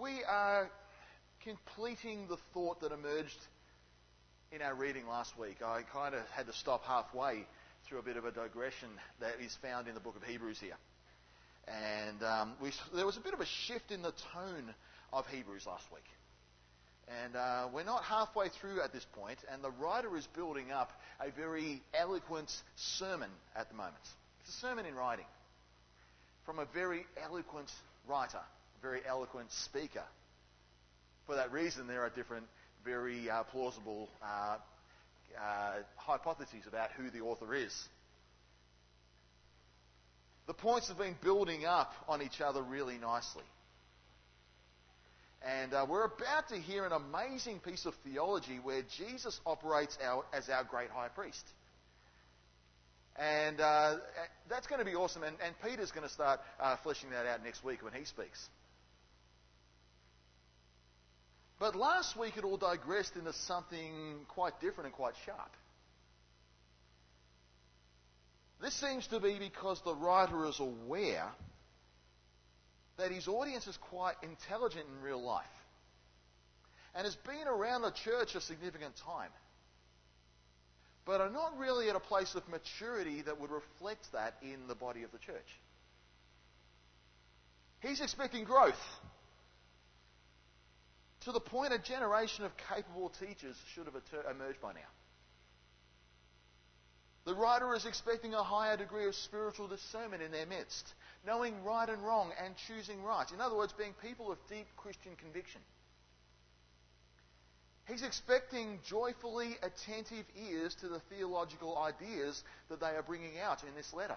We are completing the thought that emerged in our reading last week. I kind of had to stop halfway through a bit of a digression that is found in the book of Hebrews here. And um, we, there was a bit of a shift in the tone of Hebrews last week. And uh, we're not halfway through at this point, and the writer is building up a very eloquent sermon at the moment. It's a sermon in writing from a very eloquent writer, very eloquent speaker. For that reason, there are different, very uh, plausible uh, uh, hypotheses about who the author is. The points have been building up on each other really nicely. And uh, we're about to hear an amazing piece of theology where Jesus operates our, as our great high priest. And uh, that's going to be awesome. And, and Peter's going to start uh, fleshing that out next week when he speaks. But last week it all digressed into something quite different and quite sharp. This seems to be because the writer is aware that his audience is quite intelligent in real life and has been around the church a significant time but are not really at a place of maturity that would reflect that in the body of the church. He's expecting growth. To the point a generation of capable teachers should have emerged by now. The writer is expecting a higher degree of spiritual discernment in their midst, knowing right and wrong and choosing right. In other words, being people of deep Christian conviction. He's expecting joyfully attentive ears to the theological ideas that they are bringing out in this letter.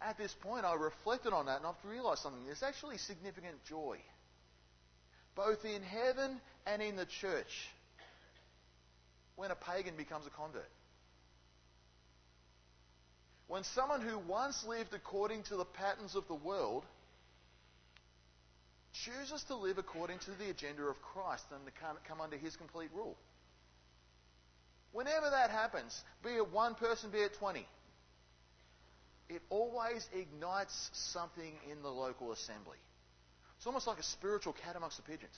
At this point, I reflected on that and I've realized something. There's actually significant joy, both in heaven and in the church, when a pagan becomes a convert. When someone who once lived according to the patterns of the world chooses to live according to the agenda of Christ and to come under his complete rule. Whenever that happens, be it one person, be it 20, it always ignites something in the local assembly. It's almost like a spiritual cat amongst the pigeons.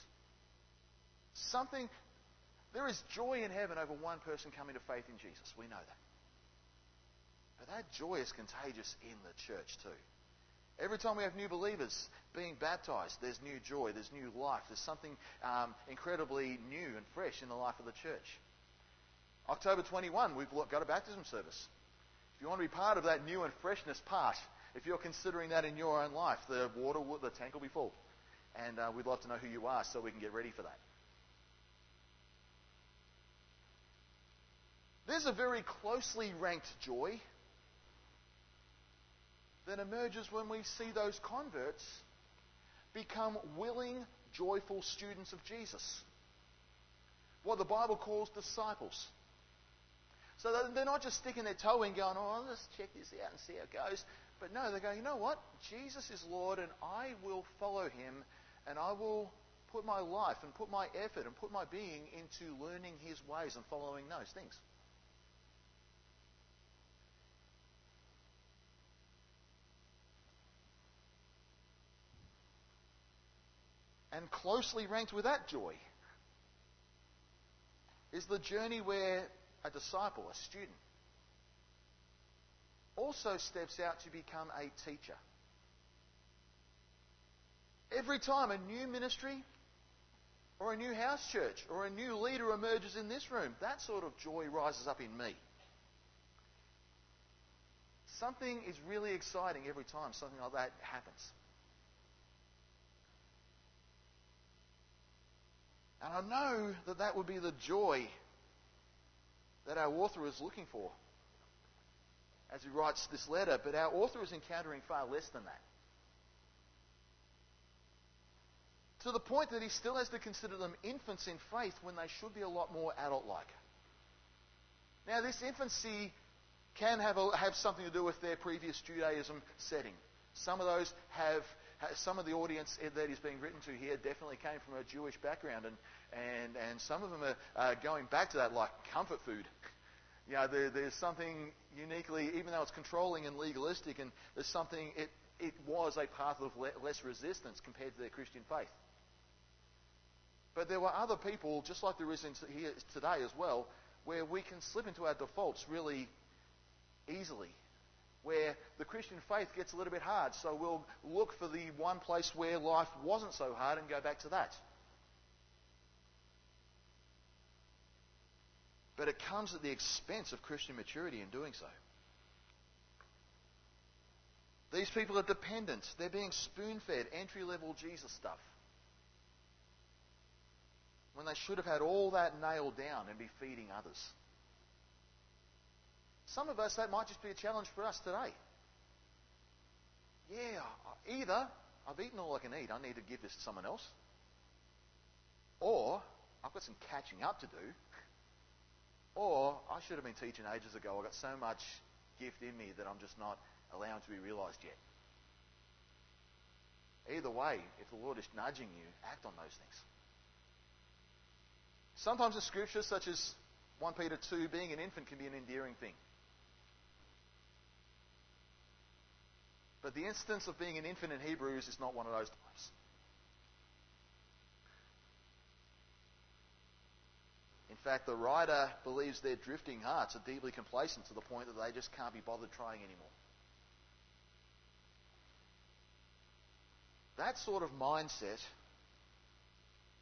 Something, there is joy in heaven over one person coming to faith in Jesus. We know that. But that joy is contagious in the church too. Every time we have new believers being baptized, there's new joy, there's new life, there's something um, incredibly new and fresh in the life of the church. October 21, we've got a baptism service. If you want to be part of that new and freshness part, if you're considering that in your own life, the water, the tank will be full. And uh, we'd love to know who you are so we can get ready for that. There's a very closely ranked joy that emerges when we see those converts become willing, joyful students of Jesus. What the Bible calls disciples. So they're not just sticking their toe in going, oh, let's check this out and see how it goes. But no, they're going, you know what? Jesus is Lord and I will follow him and I will put my life and put my effort and put my being into learning his ways and following those things. and closely ranked with that joy is the journey where a disciple, a student, also steps out to become a teacher. Every time a new ministry or a new house church or a new leader emerges in this room, that sort of joy rises up in me. Something is really exciting every time something like that happens. And I know that that would be the joy that our author is looking for as he writes this letter, but our author is encountering far less than that. To the point that he still has to consider them infants in faith when they should be a lot more adult like. Now, this infancy can have, a, have something to do with their previous Judaism setting. Some of those have some of the audience that is being written to here definitely came from a Jewish background, and, and, and some of them are uh, going back to that like comfort food. You know, there, there's something uniquely, even though it's controlling and legalistic, and there's something, it, it was a path of le- less resistance compared to their Christian faith. But there were other people, just like there is in here today as well, where we can slip into our defaults really easily. Where the Christian faith gets a little bit hard, so we'll look for the one place where life wasn't so hard and go back to that. But it comes at the expense of Christian maturity in doing so. These people are dependent. They're being spoon fed entry level Jesus stuff when they should have had all that nailed down and be feeding others. Some of us, that might just be a challenge for us today. Yeah, either I've eaten all I can eat, I need to give this to someone else, or I've got some catching up to do, or I should have been teaching ages ago. I've got so much gift in me that I'm just not allowing to be realized yet. Either way, if the Lord is nudging you, act on those things. Sometimes in scriptures, such as 1 Peter 2, being an infant can be an endearing thing. But the instance of being an infant in Hebrews is not one of those times. In fact, the writer believes their drifting hearts are deeply complacent to the point that they just can't be bothered trying anymore. That sort of mindset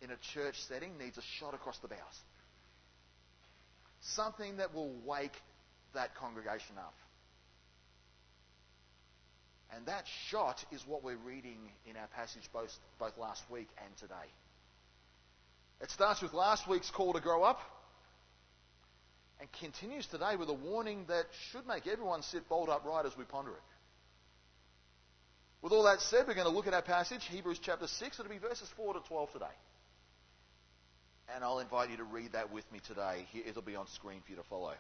in a church setting needs a shot across the bows. Something that will wake that congregation up. And that shot is what we're reading in our passage both, both last week and today. It starts with last week's call to grow up and continues today with a warning that should make everyone sit bolt upright as we ponder it. With all that said, we're going to look at our passage, Hebrews chapter 6. It'll be verses 4 to 12 today. And I'll invite you to read that with me today. It'll be on screen for you to follow.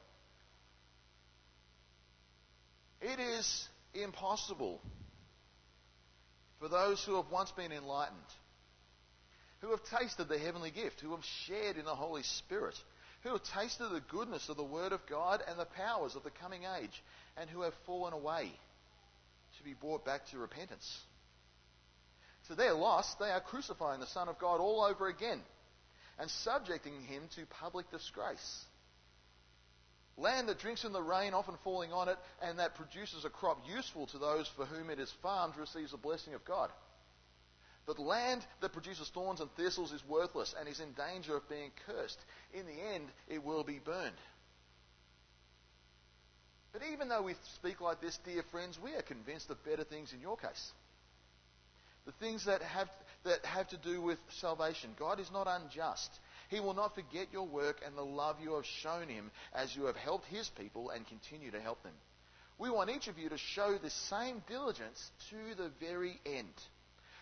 It is impossible for those who have once been enlightened, who have tasted the heavenly gift, who have shared in the Holy Spirit, who have tasted the goodness of the Word of God and the powers of the coming age, and who have fallen away, to be brought back to repentance. To their loss, they are crucifying the Son of God all over again and subjecting him to public disgrace. Land that drinks in the rain, often falling on it, and that produces a crop useful to those for whom it is farmed, receives the blessing of God. But land that produces thorns and thistles is worthless and is in danger of being cursed. In the end, it will be burned. But even though we speak like this, dear friends, we are convinced of better things in your case. The things that have that have to do with salvation. God is not unjust. He will not forget your work and the love you have shown him as you have helped his people and continue to help them. We want each of you to show the same diligence to the very end,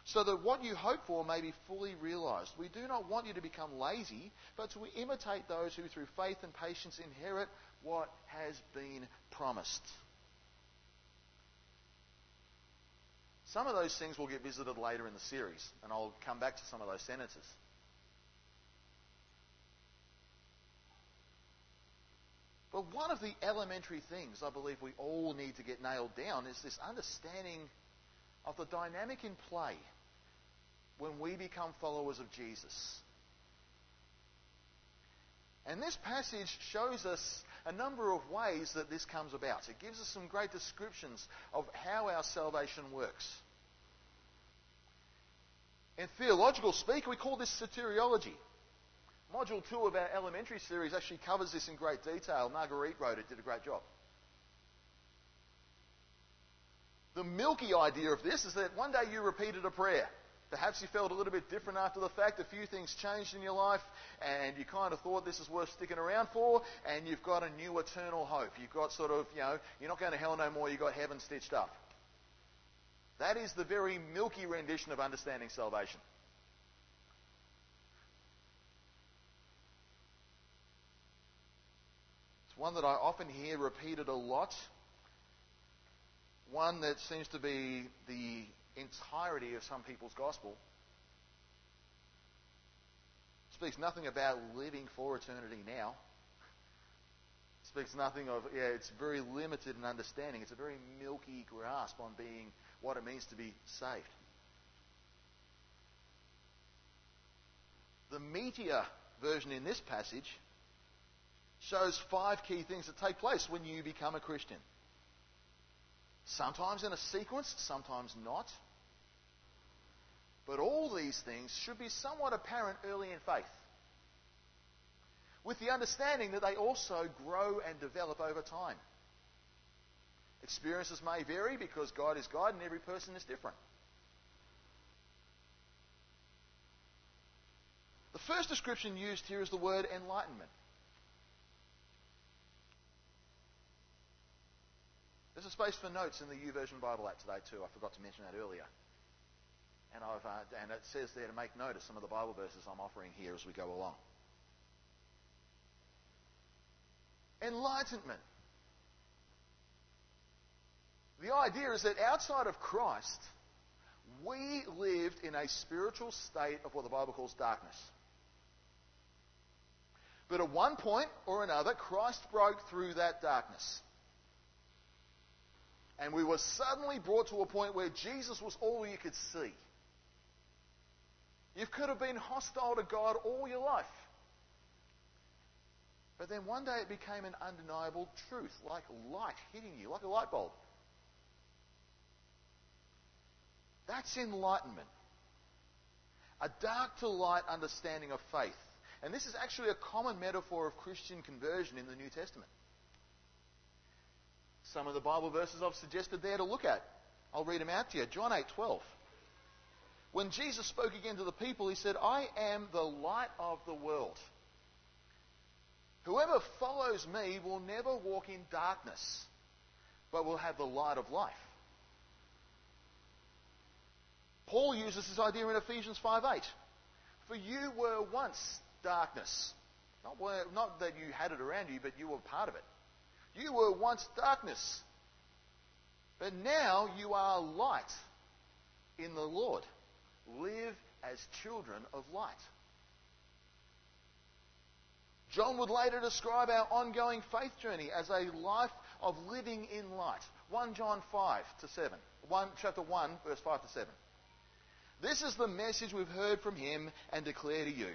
so that what you hope for may be fully realized. We do not want you to become lazy, but to imitate those who through faith and patience inherit what has been promised. Some of those things will get visited later in the series, and I'll come back to some of those sentences. But one of the elementary things I believe we all need to get nailed down is this understanding of the dynamic in play when we become followers of Jesus. And this passage shows us a number of ways that this comes about. It gives us some great descriptions of how our salvation works. In theological speak, we call this soteriology. Module 2 of our elementary series actually covers this in great detail. Marguerite wrote it, did a great job. The milky idea of this is that one day you repeated a prayer. Perhaps you felt a little bit different after the fact. A few things changed in your life, and you kind of thought this is worth sticking around for, and you've got a new eternal hope. You've got sort of, you know, you're not going to hell no more, you've got heaven stitched up. That is the very milky rendition of understanding salvation. One that I often hear repeated a lot. One that seems to be the entirety of some people's gospel. It speaks nothing about living for eternity now. It speaks nothing of, yeah, it's very limited in understanding. It's a very milky grasp on being what it means to be saved. The meatier version in this passage shows five key things that take place when you become a Christian. Sometimes in a sequence, sometimes not. But all these things should be somewhat apparent early in faith, with the understanding that they also grow and develop over time. Experiences may vary because God is God and every person is different. The first description used here is the word enlightenment. There's a space for notes in the YouVersion Bible app today too. I forgot to mention that earlier. And, I've, uh, and it says there to make note of some of the Bible verses I'm offering here as we go along. Enlightenment. The idea is that outside of Christ, we lived in a spiritual state of what the Bible calls darkness. But at one point or another, Christ broke through that darkness. And we were suddenly brought to a point where Jesus was all you could see. You could have been hostile to God all your life. But then one day it became an undeniable truth, like light hitting you, like a light bulb. That's enlightenment. A dark to light understanding of faith. And this is actually a common metaphor of Christian conversion in the New Testament. Some of the Bible verses I've suggested there to look at. I'll read them out to you. John 8:12. When Jesus spoke again to the people, he said, "I am the light of the world. Whoever follows me will never walk in darkness, but will have the light of life." Paul uses this idea in Ephesians 5:8. For you were once darkness. Not, not that you had it around you, but you were part of it. You were once darkness. But now you are light in the Lord. Live as children of light. John would later describe our ongoing faith journey as a life of living in light. 1 John 5 to 7. 1, chapter 1, verse 5 to 7. This is the message we've heard from him and declare to you.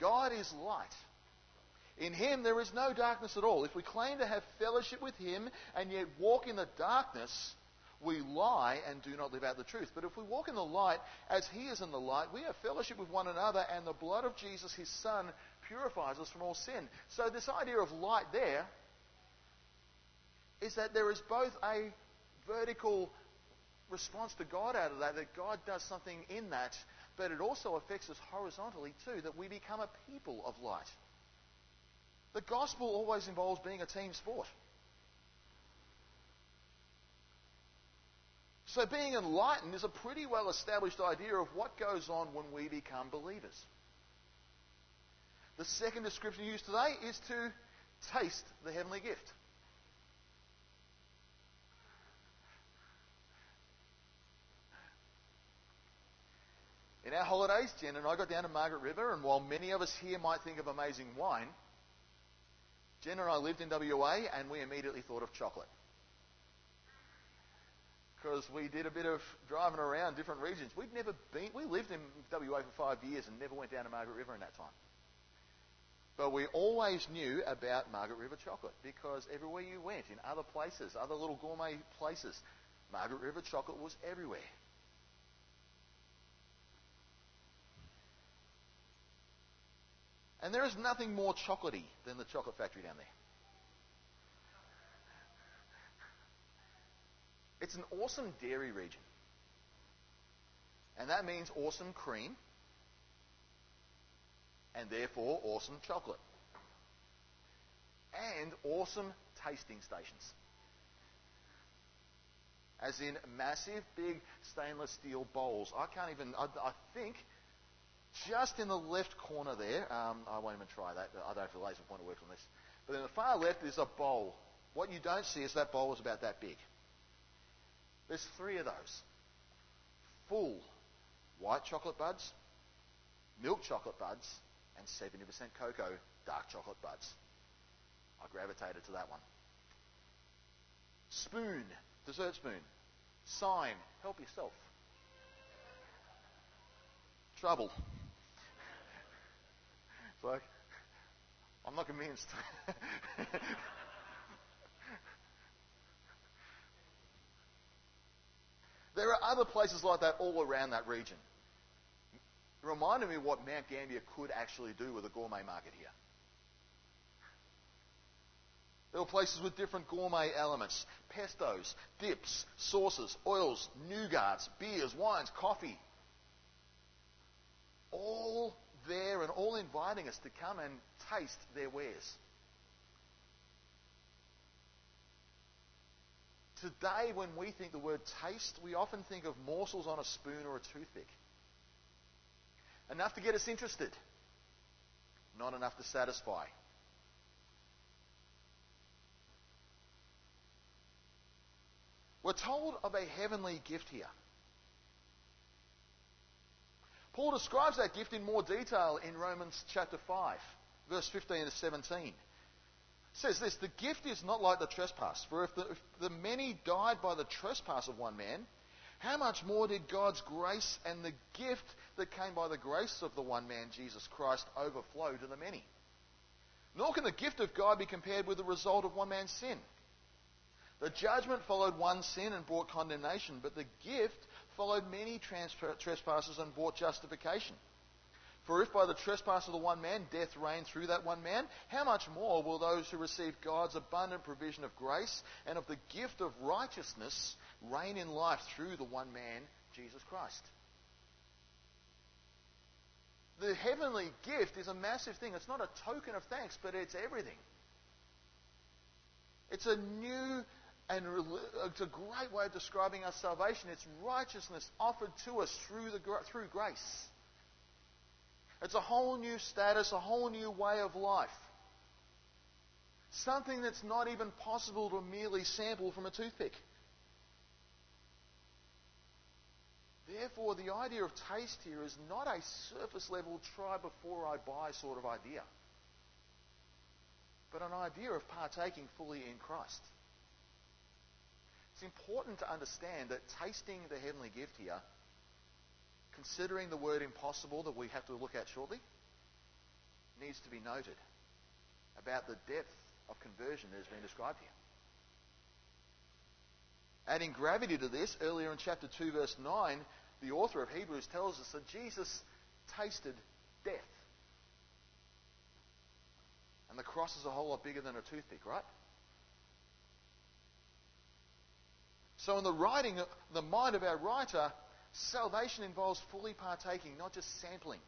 God is light. In him there is no darkness at all. If we claim to have fellowship with him and yet walk in the darkness, we lie and do not live out the truth. But if we walk in the light as he is in the light, we have fellowship with one another, and the blood of Jesus, his son, purifies us from all sin. So, this idea of light there is that there is both a vertical response to God out of that, that God does something in that, but it also affects us horizontally too, that we become a people of light. The gospel always involves being a team sport. So, being enlightened is a pretty well established idea of what goes on when we become believers. The second description used today is to taste the heavenly gift. In our holidays, Jen and I got down to Margaret River, and while many of us here might think of amazing wine, Jen and I lived in WA and we immediately thought of chocolate. Because we did a bit of driving around different regions. We'd never been, we lived in WA for five years and never went down to Margaret River in that time. But we always knew about Margaret River chocolate because everywhere you went, in other places, other little gourmet places, Margaret River chocolate was everywhere. And there is nothing more chocolatey than the chocolate factory down there. It's an awesome dairy region. And that means awesome cream and therefore awesome chocolate. And awesome tasting stations. As in massive, big stainless steel bowls. I can't even, I, I think just in the left corner there, um, I won't even try that. I don't if the laser pointer works on this. But in the far left is a bowl. What you don't see is that bowl is about that big. There's three of those. Full white chocolate buds, milk chocolate buds, and 70% cocoa dark chocolate buds. I gravitated to that one. Spoon, dessert spoon. Sign, help yourself. Trouble. It's like, I'm not convinced. there are other places like that all around that region. It reminded me what Mount Gambier could actually do with a gourmet market here. There were places with different gourmet elements pestos, dips, sauces, oils, nougats, beers, wines, coffee. All there and all inviting us to come and taste their wares. Today, when we think the word taste, we often think of morsels on a spoon or a toothpick. Enough to get us interested, not enough to satisfy. We're told of a heavenly gift here. Paul describes that gift in more detail in Romans chapter 5, verse 15 to 17. It says this The gift is not like the trespass, for if the, if the many died by the trespass of one man, how much more did God's grace and the gift that came by the grace of the one man, Jesus Christ, overflow to the many? Nor can the gift of God be compared with the result of one man's sin. The judgment followed one sin and brought condemnation, but the gift followed many trespasses and brought justification. For if by the trespass of the one man death reigned through that one man, how much more will those who receive God's abundant provision of grace and of the gift of righteousness reign in life through the one man, Jesus Christ? The heavenly gift is a massive thing. It's not a token of thanks, but it's everything. It's a new and it's a great way of describing our salvation. It's righteousness offered to us through, the, through grace. It's a whole new status, a whole new way of life. Something that's not even possible to merely sample from a toothpick. Therefore, the idea of taste here is not a surface level try before I buy sort of idea, but an idea of partaking fully in Christ. It's important to understand that tasting the heavenly gift here, considering the word impossible that we have to look at shortly, needs to be noted about the depth of conversion that has been described here. Adding gravity to this, earlier in chapter 2, verse 9, the author of Hebrews tells us that Jesus tasted death. And the cross is a whole lot bigger than a toothpick, right? So, in the writing, the mind of our writer, salvation involves fully partaking, not just sampling,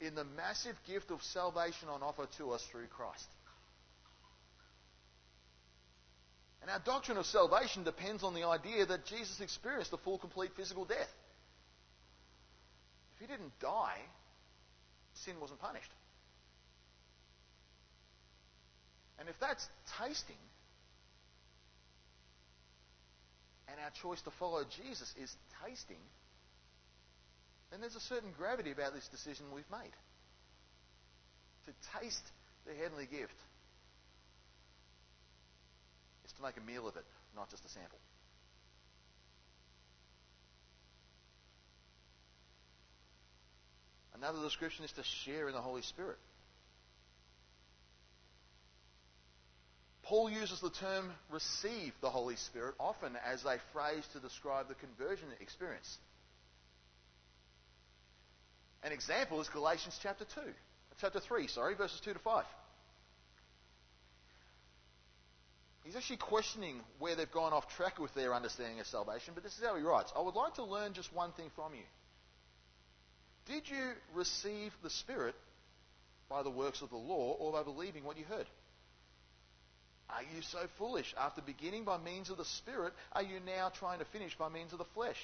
in the massive gift of salvation on offer to us through Christ. And our doctrine of salvation depends on the idea that Jesus experienced a full, complete physical death. If he didn't die, sin wasn't punished. And if that's tasting, and our choice to follow Jesus is tasting, then there's a certain gravity about this decision we've made. To taste the heavenly gift is to make a meal of it, not just a sample. Another description is to share in the Holy Spirit. Paul uses the term receive the Holy Spirit often as a phrase to describe the conversion experience. An example is Galatians chapter 2, chapter 3, sorry, verses 2 to 5. He's actually questioning where they've gone off track with their understanding of salvation, but this is how he writes I would like to learn just one thing from you. Did you receive the Spirit by the works of the law or by believing what you heard? Are you so foolish? After beginning by means of the Spirit, are you now trying to finish by means of the flesh?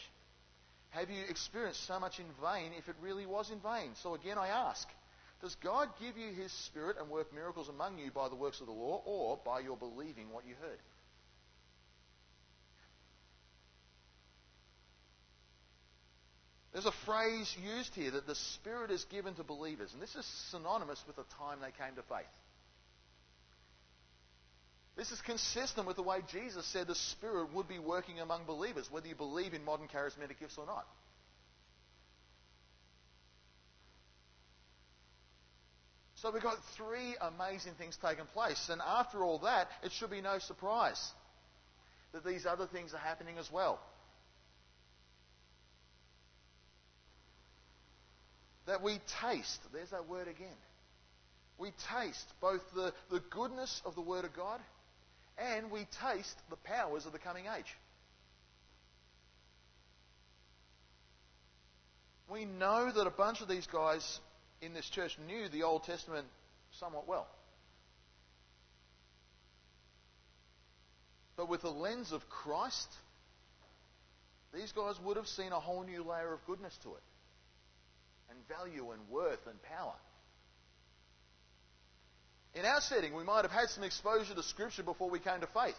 Have you experienced so much in vain if it really was in vain? So again, I ask Does God give you His Spirit and work miracles among you by the works of the law or by your believing what you heard? There's a phrase used here that the Spirit is given to believers, and this is synonymous with the time they came to faith. This is consistent with the way Jesus said the Spirit would be working among believers, whether you believe in modern charismatic gifts or not. So we've got three amazing things taking place. And after all that, it should be no surprise that these other things are happening as well. That we taste, there's that word again. We taste both the, the goodness of the Word of God and we taste the powers of the coming age. We know that a bunch of these guys in this church knew the Old Testament somewhat well. But with the lens of Christ, these guys would have seen a whole new layer of goodness to it, and value, and worth, and power. In our setting, we might have had some exposure to Scripture before we came to faith.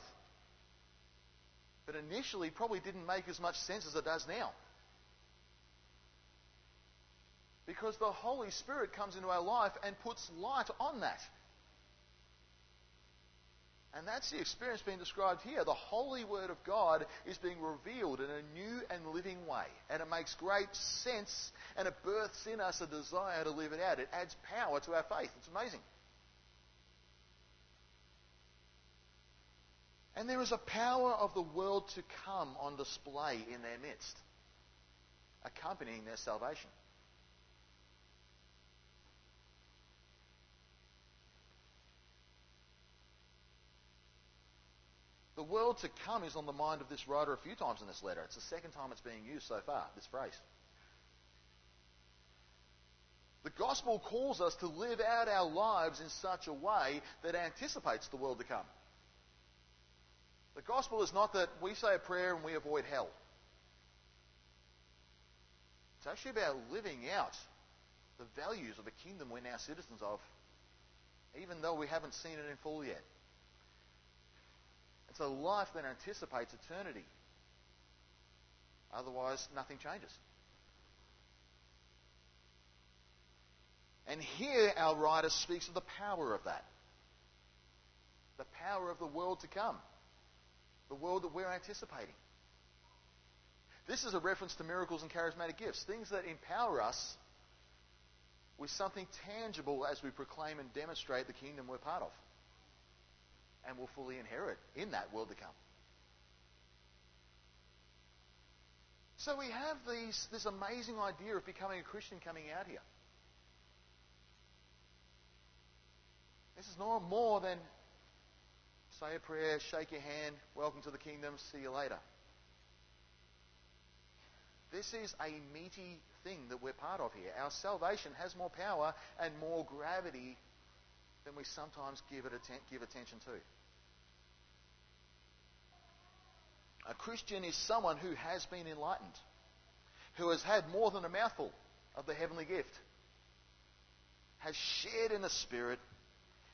But initially, probably didn't make as much sense as it does now. Because the Holy Spirit comes into our life and puts light on that. And that's the experience being described here. The holy word of God is being revealed in a new and living way. And it makes great sense and it births in us a desire to live it out. It adds power to our faith. It's amazing. And there is a power of the world to come on display in their midst, accompanying their salvation. The world to come is on the mind of this writer a few times in this letter. It's the second time it's being used so far, this phrase. The gospel calls us to live out our lives in such a way that anticipates the world to come. The gospel is not that we say a prayer and we avoid hell. It's actually about living out the values of the kingdom we're now citizens of, even though we haven't seen it in full yet. It's a life that anticipates eternity. Otherwise, nothing changes. And here our writer speaks of the power of that. The power of the world to come. The world that we're anticipating. This is a reference to miracles and charismatic gifts, things that empower us with something tangible as we proclaim and demonstrate the kingdom we're part of and will fully inherit in that world to come. So we have these, this amazing idea of becoming a Christian coming out here. This is no more than say a prayer, shake your hand, welcome to the kingdom, see you later. This is a meaty thing that we're part of here. Our salvation has more power and more gravity than we sometimes give, it atten- give attention to. A Christian is someone who has been enlightened, who has had more than a mouthful of the heavenly gift, has shared in the Spirit,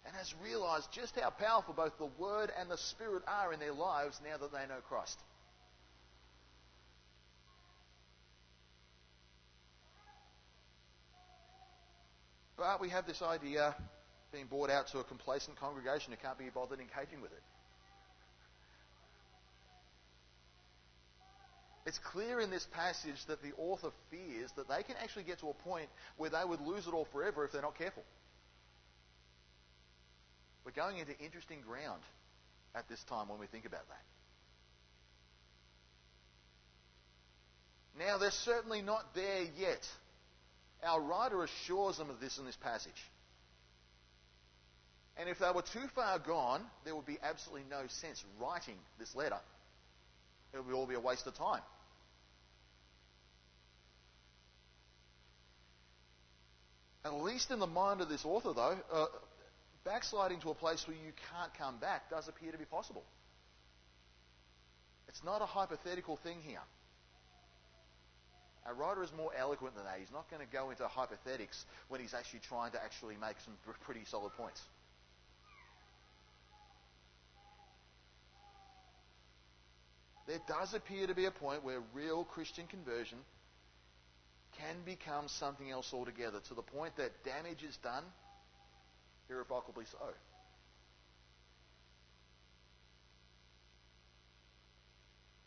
and has realized just how powerful both the Word and the Spirit are in their lives now that they know Christ. But we have this idea being brought out to a complacent congregation who can't be bothered engaging with it. It's clear in this passage that the author fears that they can actually get to a point where they would lose it all forever if they're not careful. We're going into interesting ground at this time when we think about that. Now, they're certainly not there yet. Our writer assures them of this in this passage. And if they were too far gone, there would be absolutely no sense writing this letter. It would all be a waste of time. At least in the mind of this author, though, uh, backsliding to a place where you can't come back does appear to be possible. It's not a hypothetical thing here. Our writer is more eloquent than that. He's not going to go into hypothetics when he's actually trying to actually make some pretty solid points. There does appear to be a point where real Christian conversion can become something else altogether to the point that damage is done irrevocably so.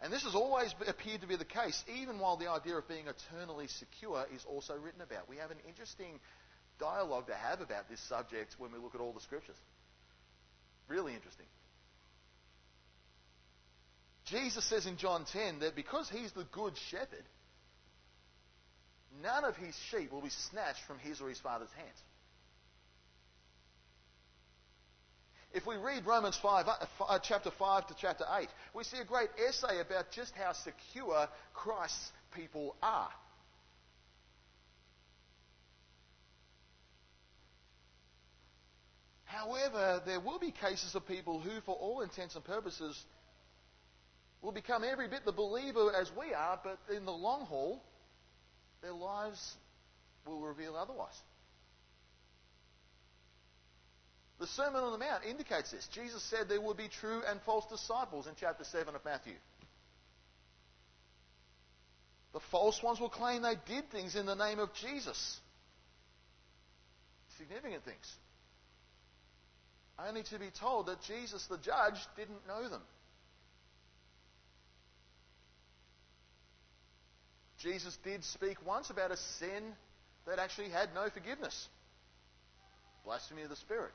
And this has always appeared to be the case, even while the idea of being eternally secure is also written about. We have an interesting dialogue to have about this subject when we look at all the scriptures. Really interesting. Jesus says in John 10 that because he's the good shepherd, none of his sheep will be snatched from his or his father's hands. If we read Romans 5, uh, uh, chapter 5 to chapter 8, we see a great essay about just how secure Christ's people are. However, there will be cases of people who, for all intents and purposes, will become every bit the believer as we are, but in the long haul, their lives will reveal otherwise. The Sermon on the Mount indicates this. Jesus said there would be true and false disciples in chapter 7 of Matthew. The false ones will claim they did things in the name of Jesus. Significant things. Only to be told that Jesus, the judge, didn't know them. Jesus did speak once about a sin that actually had no forgiveness blasphemy of the Spirit.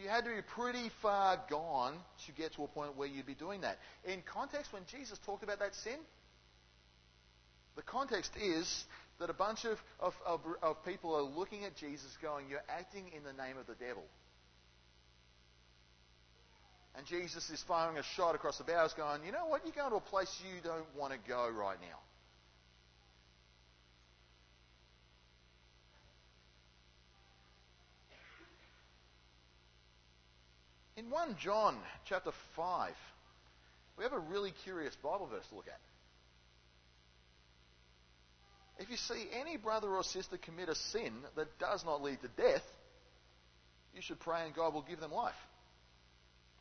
You had to be pretty far gone to get to a point where you'd be doing that. In context, when Jesus talked about that sin, the context is that a bunch of, of, of, of people are looking at Jesus going, You're acting in the name of the devil. And Jesus is firing a shot across the bows, going, You know what? You're going to a place you don't want to go right now. In 1 John chapter 5, we have a really curious Bible verse to look at. If you see any brother or sister commit a sin that does not lead to death, you should pray and God will give them life.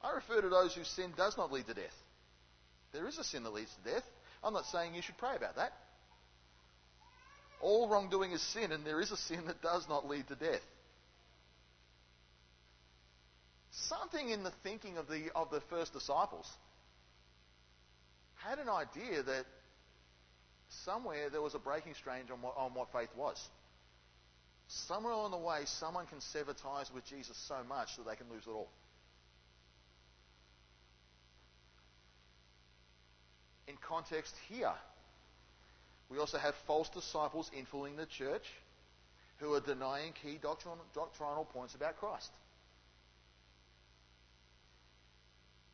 I refer to those whose sin does not lead to death. There is a sin that leads to death. I'm not saying you should pray about that. All wrongdoing is sin, and there is a sin that does not lead to death. Something in the thinking of the, of the first disciples had an idea that somewhere there was a breaking strain on what, on what faith was. Somewhere along the way, someone can sever ties with Jesus so much that they can lose it all. in context here. We also have false disciples influencing the church who are denying key doctrinal points about Christ.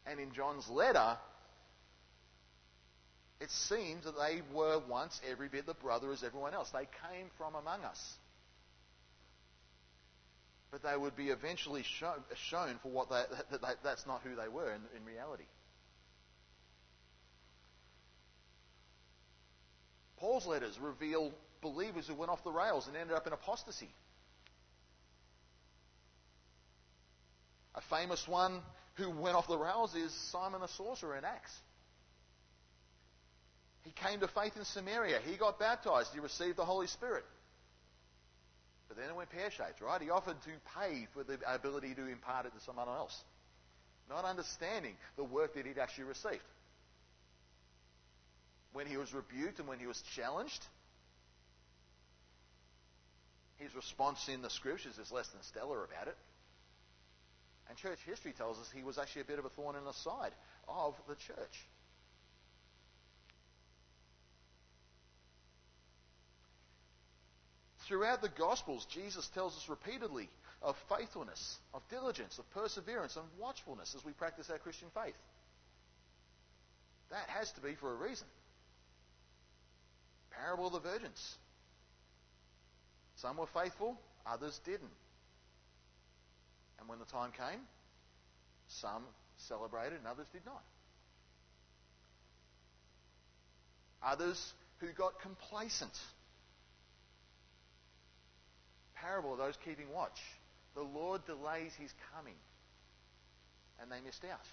And in John's letter, it seems that they were once every bit the brother as everyone else. They came from among us. But they would be eventually show, shown for what they, that, that, that's not who they were in, in reality. Paul's letters reveal believers who went off the rails and ended up in apostasy. A famous one who went off the rails is Simon the sorcerer in Acts. He came to faith in Samaria. He got baptized. He received the Holy Spirit. But then it went pear shaped, right? He offered to pay for the ability to impart it to someone else, not understanding the work that he'd actually received when he was rebuked and when he was challenged. His response in the scriptures is less than stellar about it. And church history tells us he was actually a bit of a thorn in the side of the church. Throughout the Gospels, Jesus tells us repeatedly of faithfulness, of diligence, of perseverance, and watchfulness as we practice our Christian faith. That has to be for a reason. Parable of the virgins. Some were faithful, others didn't. And when the time came, some celebrated and others did not. Others who got complacent. Parable of those keeping watch. The Lord delays his coming. And they missed out.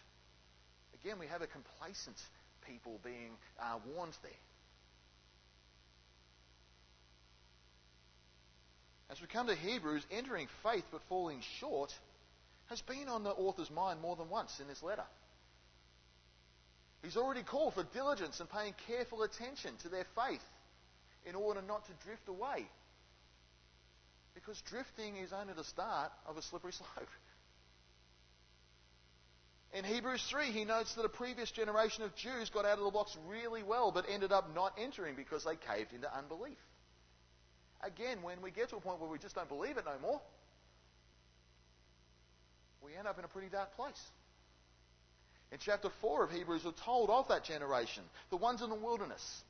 Again, we have a complacent people being uh, warned there. As we come to Hebrews, entering faith but falling short has been on the author's mind more than once in this letter. He's already called for diligence and paying careful attention to their faith in order not to drift away. Because drifting is only the start of a slippery slope. In Hebrews 3, he notes that a previous generation of Jews got out of the blocks really well, but ended up not entering because they caved into unbelief. Again, when we get to a point where we just don't believe it no more, we end up in a pretty dark place. In chapter 4 of Hebrews, we're told of that generation, the ones in the wilderness,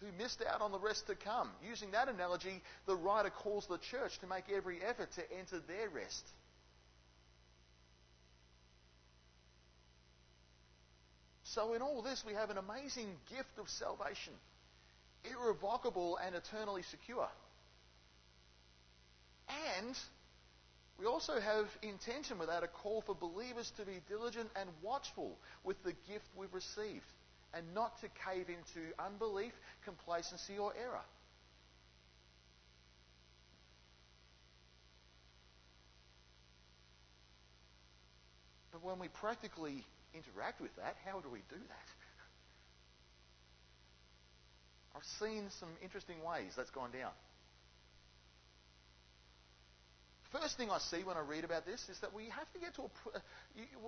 who missed out on the rest to come. Using that analogy, the writer calls the church to make every effort to enter their rest. So, in all this, we have an amazing gift of salvation, irrevocable and eternally secure. And we also have intention with that a call for believers to be diligent and watchful with the gift we've received and not to cave into unbelief, complacency, or error. But when we practically interact with that, how do we do that? I've seen some interesting ways that's gone down. First thing I see when I read about this is that we have to get to a. Uh,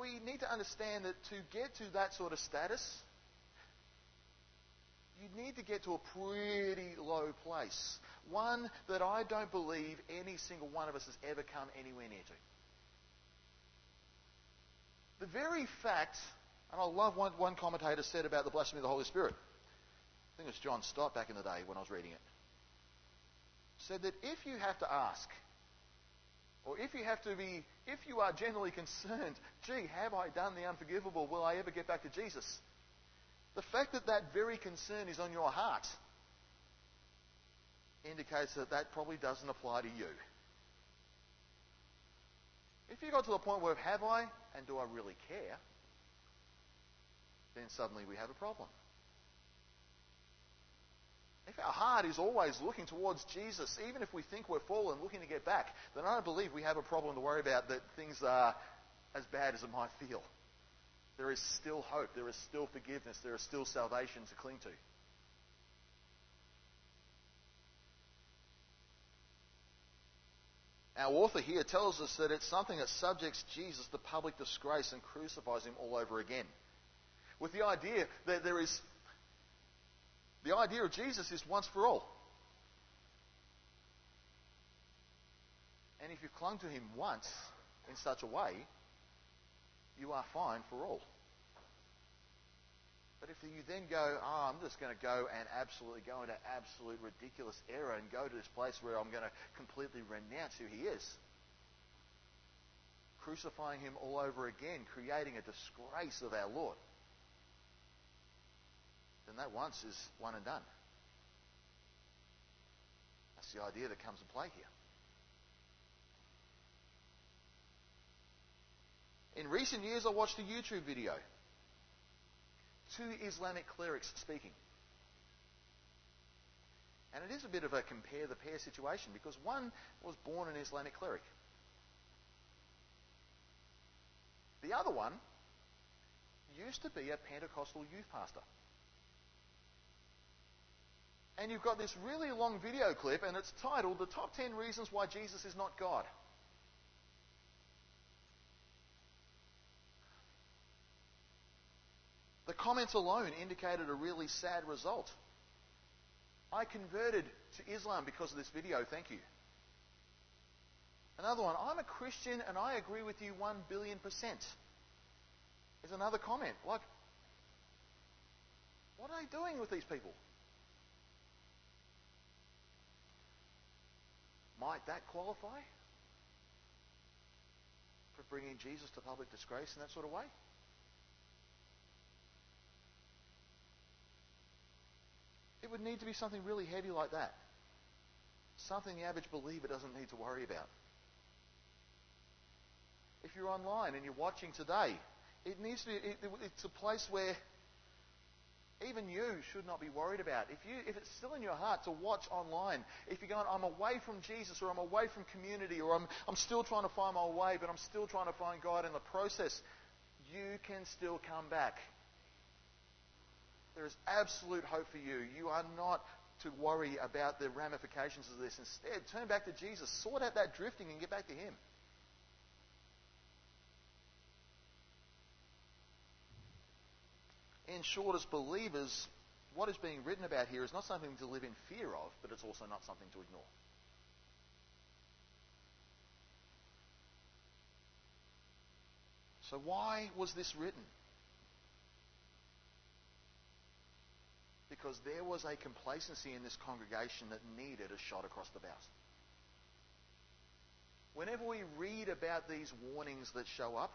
we need to understand that to get to that sort of status, you need to get to a pretty low place. One that I don't believe any single one of us has ever come anywhere near to. The very fact, and I love what one commentator said about the blasphemy of the Holy Spirit. I think it was John Stott back in the day when I was reading it. Said that if you have to ask, or if you have to be, if you are genuinely concerned, gee, have I done the unforgivable? Will I ever get back to Jesus? The fact that that very concern is on your heart indicates that that probably doesn't apply to you. If you got to the point where have I and do I really care, then suddenly we have a problem. If our heart is always looking towards Jesus, even if we think we're fallen, looking to get back, then I don't believe we have a problem to worry about that things are as bad as it might feel. There is still hope. There is still forgiveness. There is still salvation to cling to. Our author here tells us that it's something that subjects Jesus to public disgrace and crucifies him all over again. With the idea that there is the idea of Jesus is once for all. And if you've clung to him once in such a way, you are fine for all. But if you then go, oh, I'm just going to go and absolutely go into absolute ridiculous error and go to this place where I'm going to completely renounce who he is, crucifying him all over again, creating a disgrace of our Lord, then that once is one and done. That's the idea that comes into play here. In recent years, I watched a YouTube video. Two Islamic clerics speaking. And it is a bit of a compare the pair situation because one was born an Islamic cleric. The other one used to be a Pentecostal youth pastor. And you've got this really long video clip, and it's titled The Top 10 Reasons Why Jesus is Not God. The comments alone indicated a really sad result. I converted to Islam because of this video, thank you. Another one, I'm a Christian and I agree with you 1 billion percent. Is another comment. Like, what are they doing with these people? Might that qualify for bringing Jesus to public disgrace in that sort of way? It would need to be something really heavy like that. Something the average believer doesn't need to worry about. If you're online and you're watching today, it needs to be, it, it's a place where even you should not be worried about. If, you, if it's still in your heart to watch online, if you're going, I'm away from Jesus or I'm away from community or I'm, I'm still trying to find my way, but I'm still trying to find God in the process, you can still come back. There is absolute hope for you. You are not to worry about the ramifications of this. Instead, turn back to Jesus, sort out that drifting, and get back to Him. In short, as believers, what is being written about here is not something to live in fear of, but it's also not something to ignore. So, why was this written? Because there was a complacency in this congregation that needed a shot across the bows. Whenever we read about these warnings that show up,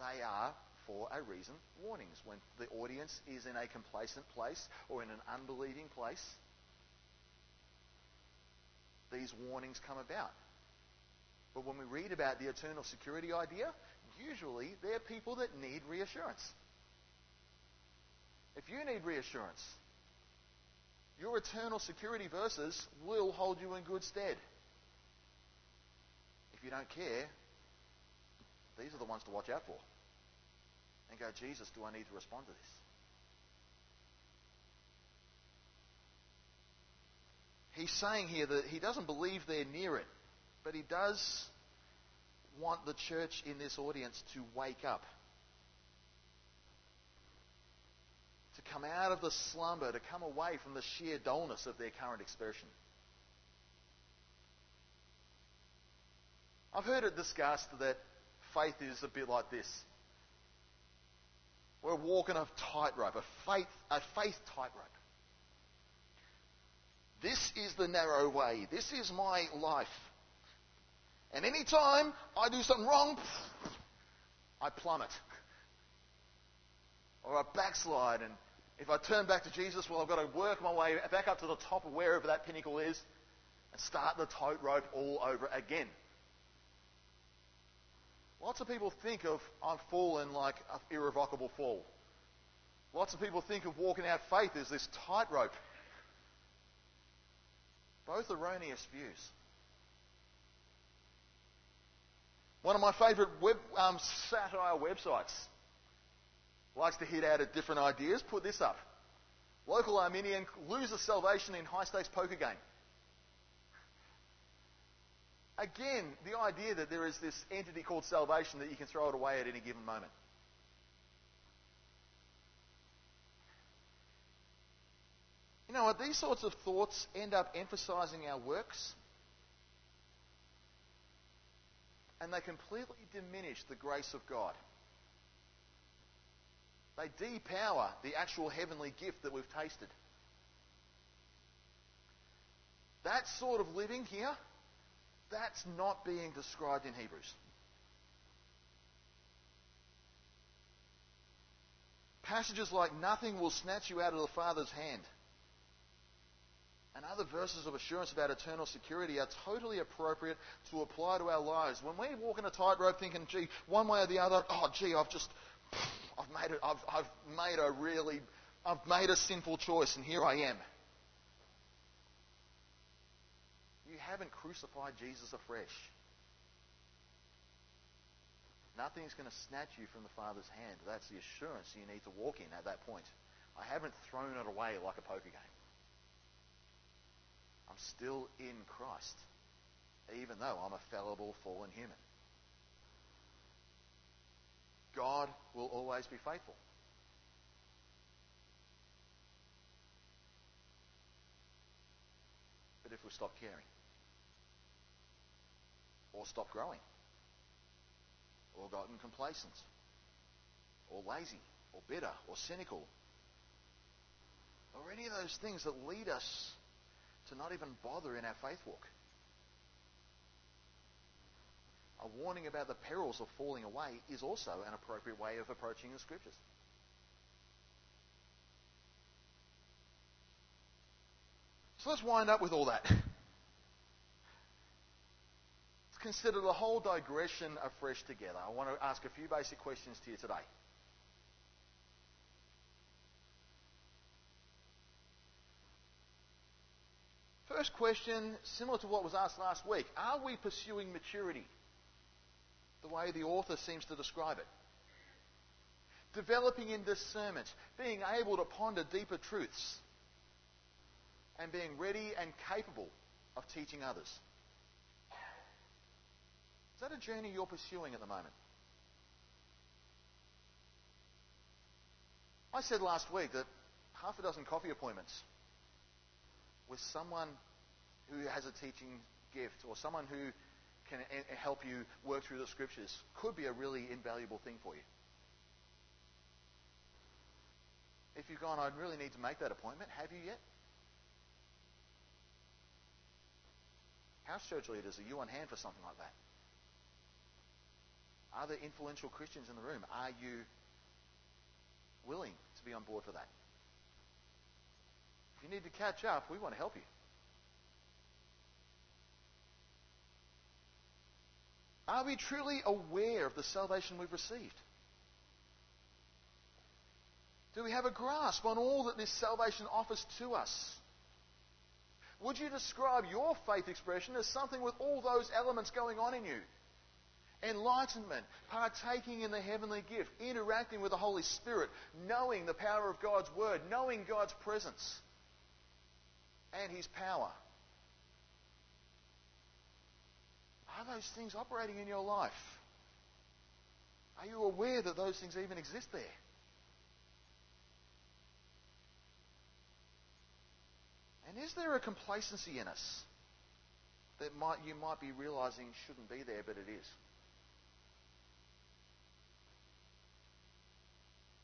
they are for a reason warnings. When the audience is in a complacent place or in an unbelieving place, these warnings come about. But when we read about the eternal security idea, usually they're people that need reassurance. If you need reassurance, your eternal security verses will hold you in good stead. If you don't care, these are the ones to watch out for and go, Jesus, do I need to respond to this? He's saying here that he doesn't believe they're near it, but he does want the church in this audience to wake up. To come out of the slumber, to come away from the sheer dullness of their current expression. I've heard it discussed that faith is a bit like this. We're walking a tightrope, a faith, a faith tightrope. This is the narrow way. This is my life. And any time I do something wrong, I plummet. Or I backslide. And if I turn back to Jesus, well, I've got to work my way back up to the top of wherever that pinnacle is and start the tightrope all over again. Lots of people think of I've fallen like an irrevocable fall. Lots of people think of walking out faith as this tightrope. Both erroneous views. One of my favourite web, um, satire websites likes to hit out at different ideas. Put this up. Local Arminian loses salvation in high stakes poker game. Again, the idea that there is this entity called salvation that you can throw it away at any given moment. You know what? These sorts of thoughts end up emphasizing our works. And they completely diminish the grace of God. They depower the actual heavenly gift that we've tasted. That sort of living here that's not being described in Hebrews. Passages like nothing will snatch you out of the Father's hand and other verses of assurance about eternal security are totally appropriate to apply to our lives. When we walk in a tightrope thinking, gee, one way or the other, oh, gee, I've just, I've made it, I've, I've made a really, I've made a sinful choice and here I am. Haven't crucified Jesus afresh. Nothing's going to snatch you from the Father's hand. That's the assurance you need to walk in at that point. I haven't thrown it away like a poker game. I'm still in Christ, even though I'm a fallible, fallen human. God will always be faithful. But if we stop caring, or stopped growing, or gotten complacent, or lazy, or bitter, or cynical, or any of those things that lead us to not even bother in our faith walk. A warning about the perils of falling away is also an appropriate way of approaching the scriptures. So let's wind up with all that. consider the whole digression afresh together. I want to ask a few basic questions to you today. First question, similar to what was asked last week Are we pursuing maturity? The way the author seems to describe it. developing in discernment, being able to ponder deeper truths, and being ready and capable of teaching others. That a journey you're pursuing at the moment? I said last week that half a dozen coffee appointments with someone who has a teaching gift or someone who can help you work through the scriptures could be a really invaluable thing for you. If you've gone, I'd really need to make that appointment, have you yet? House church leaders, are you on hand for something like that? Are there influential Christians in the room? Are you willing to be on board for that? If you need to catch up, we want to help you. Are we truly aware of the salvation we've received? Do we have a grasp on all that this salvation offers to us? Would you describe your faith expression as something with all those elements going on in you? Enlightenment, partaking in the heavenly gift, interacting with the Holy Spirit, knowing the power of God's Word, knowing God's presence and His power. Are those things operating in your life? Are you aware that those things even exist there? And is there a complacency in us that might, you might be realizing shouldn't be there, but it is?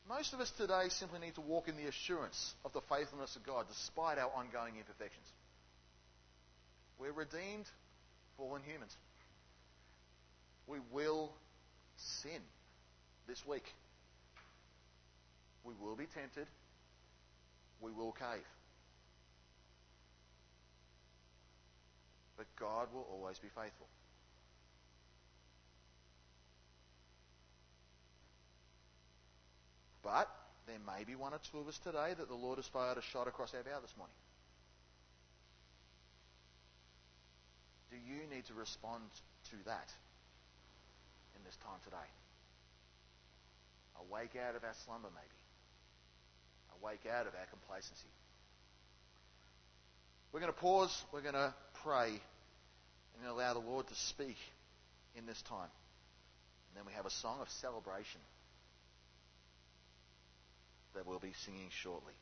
Most of us today simply need to walk in the assurance of the faithfulness of God despite our ongoing imperfections. We're redeemed, fallen humans. We will sin this week. We will be tempted. We will cave. But God will always be faithful. But there may be one or two of us today that the Lord has fired a shot across our bow this morning. Do you need to respond to that in this time today? Awake out of our slumber, maybe. Awake out of our complacency. We're going to pause. We're going to pray and allow the Lord to speak in this time. And then we have a song of celebration that we'll be singing shortly.